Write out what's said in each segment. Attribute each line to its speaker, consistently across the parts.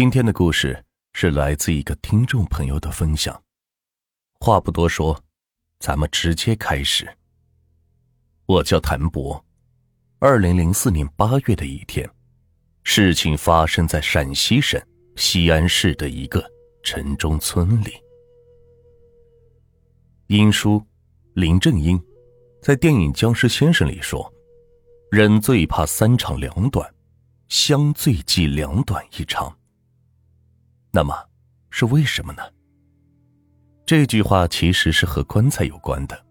Speaker 1: 今天的故事是来自一个听众朋友的分享。话不多说，咱们直接开始。我叫谭博，二零零四年八月的一天，事情发生在陕西省西安市的一个城中村里。英叔林正英在电影《僵尸先生》里说：“人最怕三长两短，相最忌两短一长。”那么，是为什么呢？这句话其实是和棺材有关的。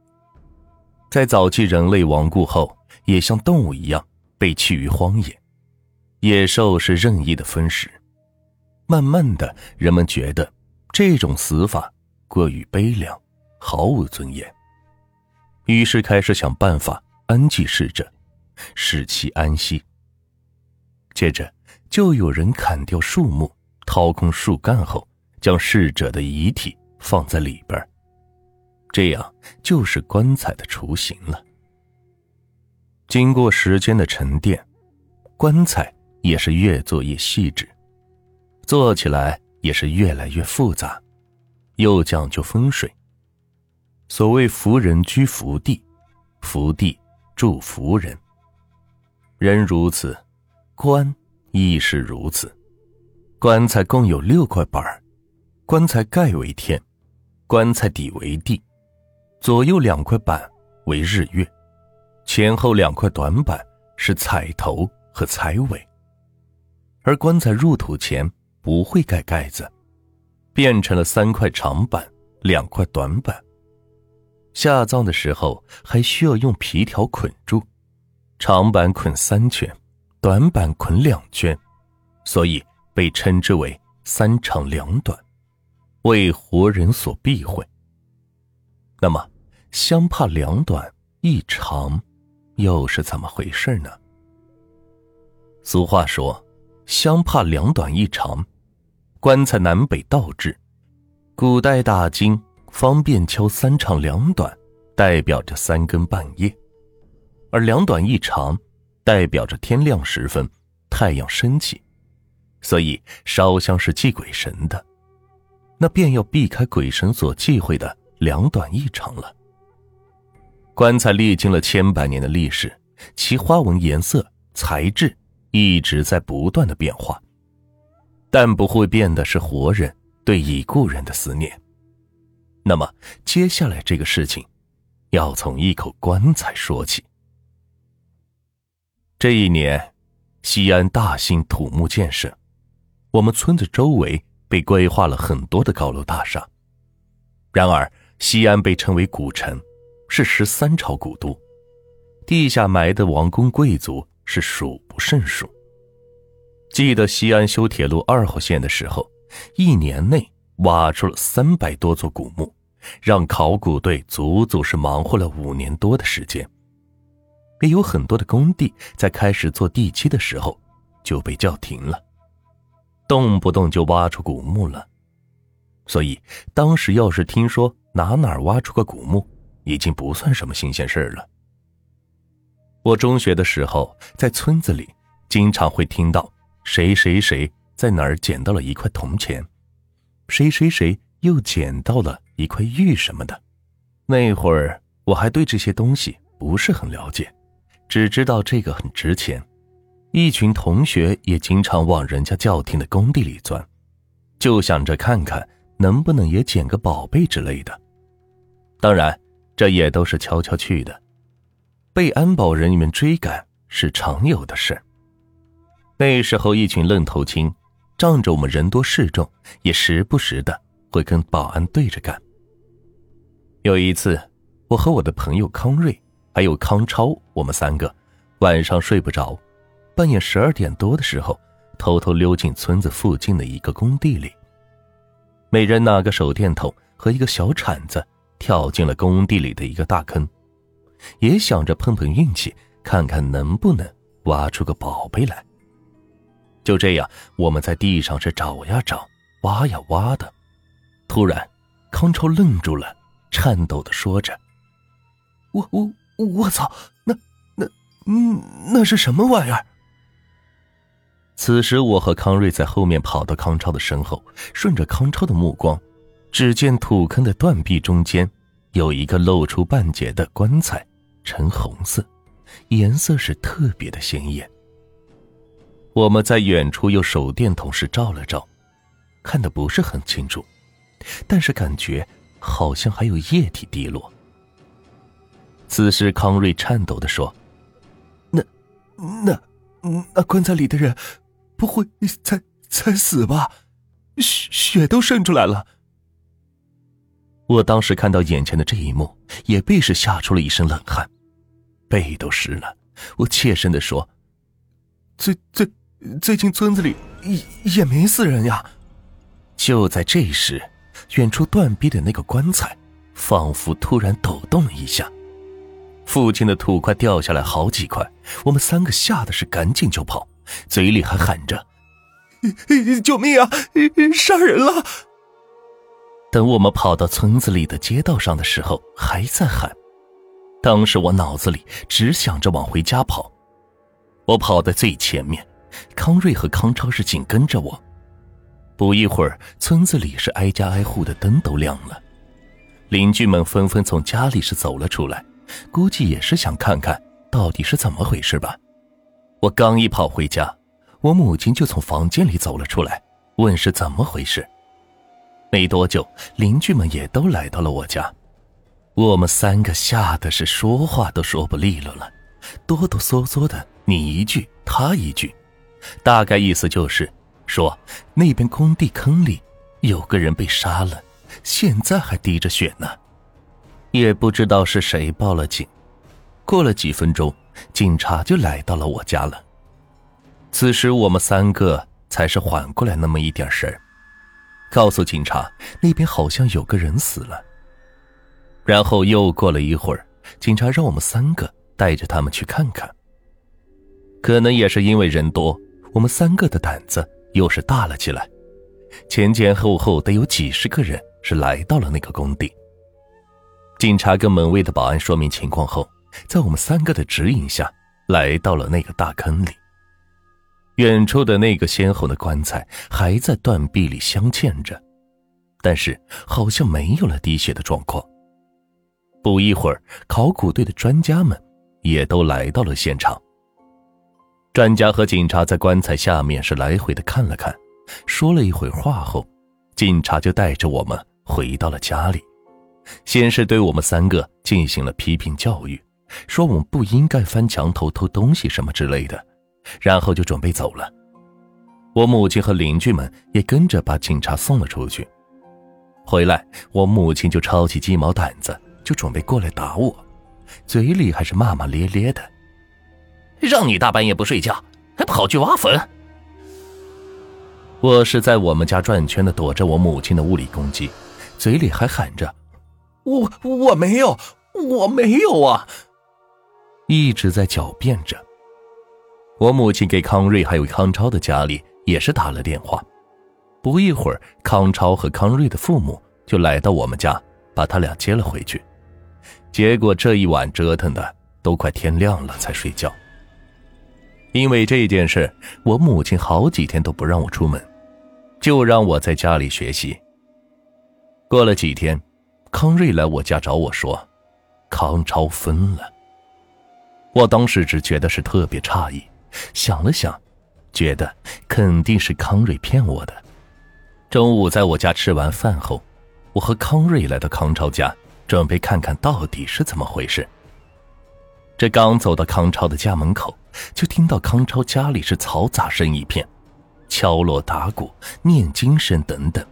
Speaker 1: 在早期人类亡故后，也像动物一样被弃于荒野，野兽是任意的分食。慢慢的，人们觉得这种死法过于悲凉，毫无尊严，于是开始想办法安祭逝者，使其安息。接着，就有人砍掉树木。掏空树干后，将逝者的遗体放在里边这样就是棺材的雏形了。经过时间的沉淀，棺材也是越做越细致，做起来也是越来越复杂，又讲究风水。所谓福人居福地，福地住福人。人如此，棺亦是如此。棺材共有六块板棺材盖为天，棺材底为地，左右两块板为日月，前后两块短板是彩头和彩尾。而棺材入土前不会盖盖子，变成了三块长板，两块短板。下葬的时候还需要用皮条捆住，长板捆三圈，短板捆两圈，所以。被称之为三长两短，为活人所避讳。那么，相怕两短一长，又是怎么回事呢？俗话说：“相怕两短一长。”棺材南北倒置，古代大金方便敲三长两短，代表着三更半夜；而两短一长，代表着天亮时分，太阳升起。所以烧香是祭鬼神的，那便要避开鬼神所忌讳的两短一长了。棺材历经了千百年的历史，其花纹、颜色、材质一直在不断的变化，但不会变的是活人对已故人的思念。那么接下来这个事情，要从一口棺材说起。这一年，西安大兴土木建设。我们村子周围被规划了很多的高楼大厦。然而，西安被称为古城，是十三朝古都，地下埋的王公贵族是数不胜数。记得西安修铁路二号线的时候，一年内挖出了三百多座古墓，让考古队足足是忙活了五年多的时间。也有很多的工地在开始做地基的时候就被叫停了。动不动就挖出古墓了，所以当时要是听说哪哪挖出个古墓，已经不算什么新鲜事了。我中学的时候，在村子里经常会听到谁谁谁在哪儿捡到了一块铜钱，谁谁谁又捡到了一块玉什么的。那会儿我还对这些东西不是很了解，只知道这个很值钱。一群同学也经常往人家叫停的工地里钻，就想着看看能不能也捡个宝贝之类的。当然，这也都是悄悄去的，被安保人员追赶是常有的事。那时候，一群愣头青，仗着我们人多势众，也时不时的会跟保安对着干。有一次，我和我的朋友康瑞还有康超，我们三个晚上睡不着。半夜十二点多的时候，偷偷溜进村子附近的一个工地里。每人拿个手电筒和一个小铲子，跳进了工地里的一个大坑，也想着碰碰运气，看看能不能挖出个宝贝来。就这样，我们在地上是找呀找，挖呀挖的。突然，康超愣住了，颤抖的说着：“我我我操，那那嗯，那是什么玩意儿？”此时，我和康瑞在后面跑到康超的身后，顺着康超的目光，只见土坑的断壁中间有一个露出半截的棺材，呈红色，颜色是特别的鲜艳。我们在远处用手电筒时照了照，看的不是很清楚，但是感觉好像还有液体滴落。此时，康瑞颤抖的说：“
Speaker 2: 那，那，那棺材里的人。”不会才才死吧？血血都渗出来了。
Speaker 1: 我当时看到眼前的这一幕，也被是吓出了一身冷汗，背都湿了。我怯声的说：“
Speaker 2: 最最最近村子里也也没死人呀。”
Speaker 1: 就在这时，远处断壁的那个棺材，仿佛突然抖动了一下，父亲的土块掉下来好几块。我们三个吓得是赶紧就跑。嘴里还喊着：“
Speaker 2: 救命啊！杀人了！”
Speaker 1: 等我们跑到村子里的街道上的时候，还在喊。当时我脑子里只想着往回家跑。我跑在最前面，康瑞和康超是紧跟着我。不一会儿，村子里是挨家挨户的灯都亮了，邻居们纷纷从家里是走了出来，估计也是想看看到底是怎么回事吧。我刚一跑回家，我母亲就从房间里走了出来，问是怎么回事。没多久，邻居们也都来到了我家，我们三个吓得是说话都说不利落了，哆哆嗦嗦的，你一句他一句，大概意思就是说那边工地坑里有个人被杀了，现在还滴着血呢。也不知道是谁报了警，过了几分钟。警察就来到了我家了。此时我们三个才是缓过来那么一点神儿，告诉警察那边好像有个人死了。然后又过了一会儿，警察让我们三个带着他们去看看。可能也是因为人多，我们三个的胆子又是大了起来。前前后后得有几十个人是来到了那个工地。警察跟门卫的保安说明情况后。在我们三个的指引下，来到了那个大坑里。远处的那个鲜红的棺材还在断壁里镶嵌着，但是好像没有了滴血的状况。不一会儿，考古队的专家们也都来到了现场。专家和警察在棺材下面是来回的看了看，说了一会话后，警察就带着我们回到了家里，先是对我们三个进行了批评教育。说我们不应该翻墙头偷东西什么之类的，然后就准备走了。我母亲和邻居们也跟着把警察送了出去。回来，我母亲就抄起鸡毛掸子，就准备过来打我，嘴里还是骂骂咧咧的：“让你大半夜不睡觉，还跑去挖坟！”我是在我们家转圈的躲着我母亲的物理攻击，嘴里还喊着：“
Speaker 2: 我我没有，我没有啊！”
Speaker 1: 一直在狡辩着。我母亲给康瑞还有康超的家里也是打了电话，不一会儿，康超和康瑞的父母就来到我们家，把他俩接了回去。结果这一晚折腾的都快天亮了才睡觉。因为这件事，我母亲好几天都不让我出门，就让我在家里学习。过了几天，康瑞来我家找我说，康超分了。我当时只觉得是特别诧异，想了想，觉得肯定是康瑞骗我的。中午在我家吃完饭后，我和康瑞来到康超家，准备看看到底是怎么回事。这刚走到康超的家门口，就听到康超家里是嘈杂声一片，敲锣打鼓、念经声等等。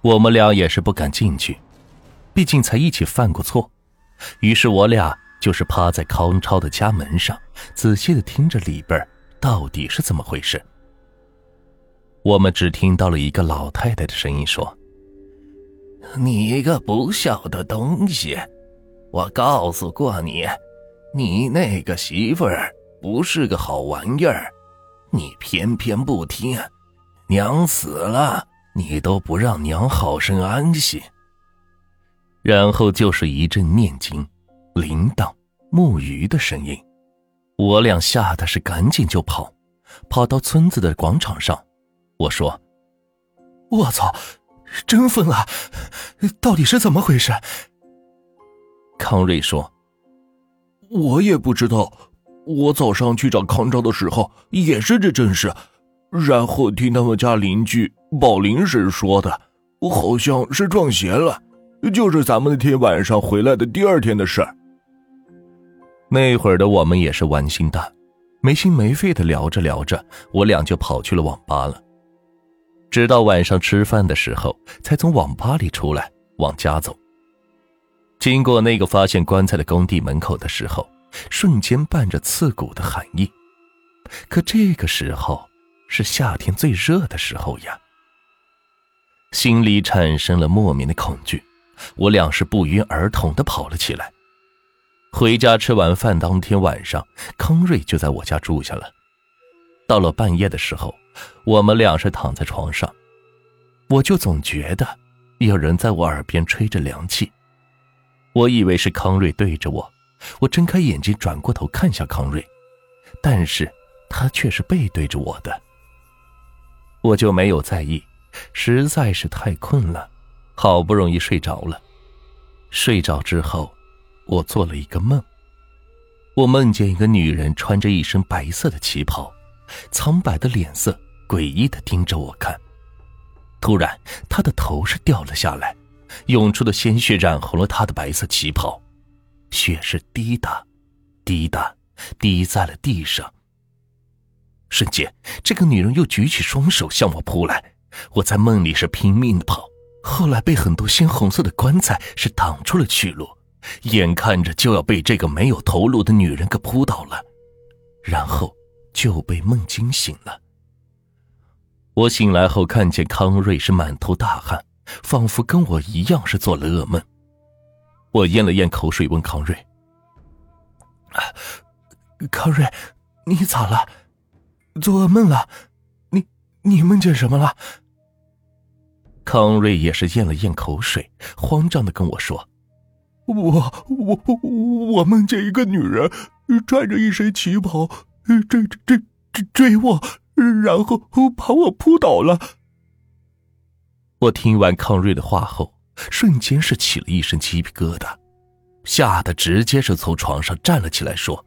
Speaker 1: 我们俩也是不敢进去，毕竟才一起犯过错，于是我俩。就是趴在康超的家门上，仔细的听着里边到底是怎么回事。我们只听到了一个老太太的声音说：“
Speaker 3: 你一个不孝的东西，我告诉过你，你那个媳妇儿不是个好玩意儿，你偏偏不听，娘死了你都不让娘好生安息。”
Speaker 1: 然后就是一阵念经。铃铛、木鱼的声音，我俩吓得是赶紧就跑，跑到村子的广场上。我说：“
Speaker 2: 我操，真疯了！到底是怎么回事？”
Speaker 1: 康瑞说：“
Speaker 2: 我也不知道。我早上去找康昭的时候也是这阵势，然后听他们家邻居宝林婶说的，好像是撞邪了，就是咱们那天晚上回来的第二天的事儿。”
Speaker 1: 那会儿的我们也是玩心大，没心没肺的聊着聊着，我俩就跑去了网吧了。直到晚上吃饭的时候，才从网吧里出来往家走。经过那个发现棺材的工地门口的时候，瞬间伴着刺骨的寒意。可这个时候是夏天最热的时候呀，心里产生了莫名的恐惧。我俩是不约而同的跑了起来。回家吃完饭，当天晚上，康瑞就在我家住下了。到了半夜的时候，我们俩是躺在床上，我就总觉得有人在我耳边吹着凉气。我以为是康瑞对着我，我睁开眼睛转过头看向康瑞，但是他却是背对着我的。我就没有在意，实在是太困了，好不容易睡着了。睡着之后。我做了一个梦，我梦见一个女人穿着一身白色的旗袍，苍白的脸色诡异的盯着我看。突然，她的头是掉了下来，涌出的鲜血染红了她的白色旗袍，血是滴答，滴答，滴在了地上。瞬间，这个女人又举起双手向我扑来，我在梦里是拼命的跑，后来被很多鲜红色的棺材是挡出了去路。眼看着就要被这个没有头颅的女人给扑倒了，然后就被梦惊醒了。我醒来后看见康瑞是满头大汗，仿佛跟我一样是做了噩梦。我咽了咽口水，问康瑞：“
Speaker 2: 康瑞，你咋了？做噩梦了？你你梦见什么了？”
Speaker 1: 康瑞也是咽了咽口水，慌张的跟我说。
Speaker 2: 我我我我梦见一个女人穿着一身旗袍，追追追追我，然后把我扑倒了。
Speaker 1: 我听完康瑞的话后，瞬间是起了一身鸡皮疙瘩，吓得直接是从床上站了起来，说：“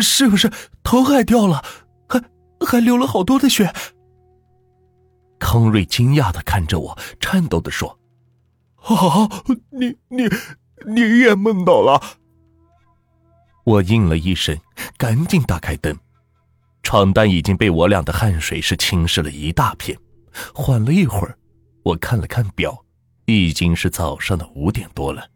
Speaker 2: 是不是头还掉了，还还流了好多的血？”
Speaker 1: 康瑞惊讶的看着我，颤抖的说。
Speaker 2: 啊！你你你也梦到了？
Speaker 1: 我应了一声，赶紧打开灯。床单已经被我俩的汗水是浸湿了一大片。缓了一会儿，我看了看表，已经是早上的五点多了。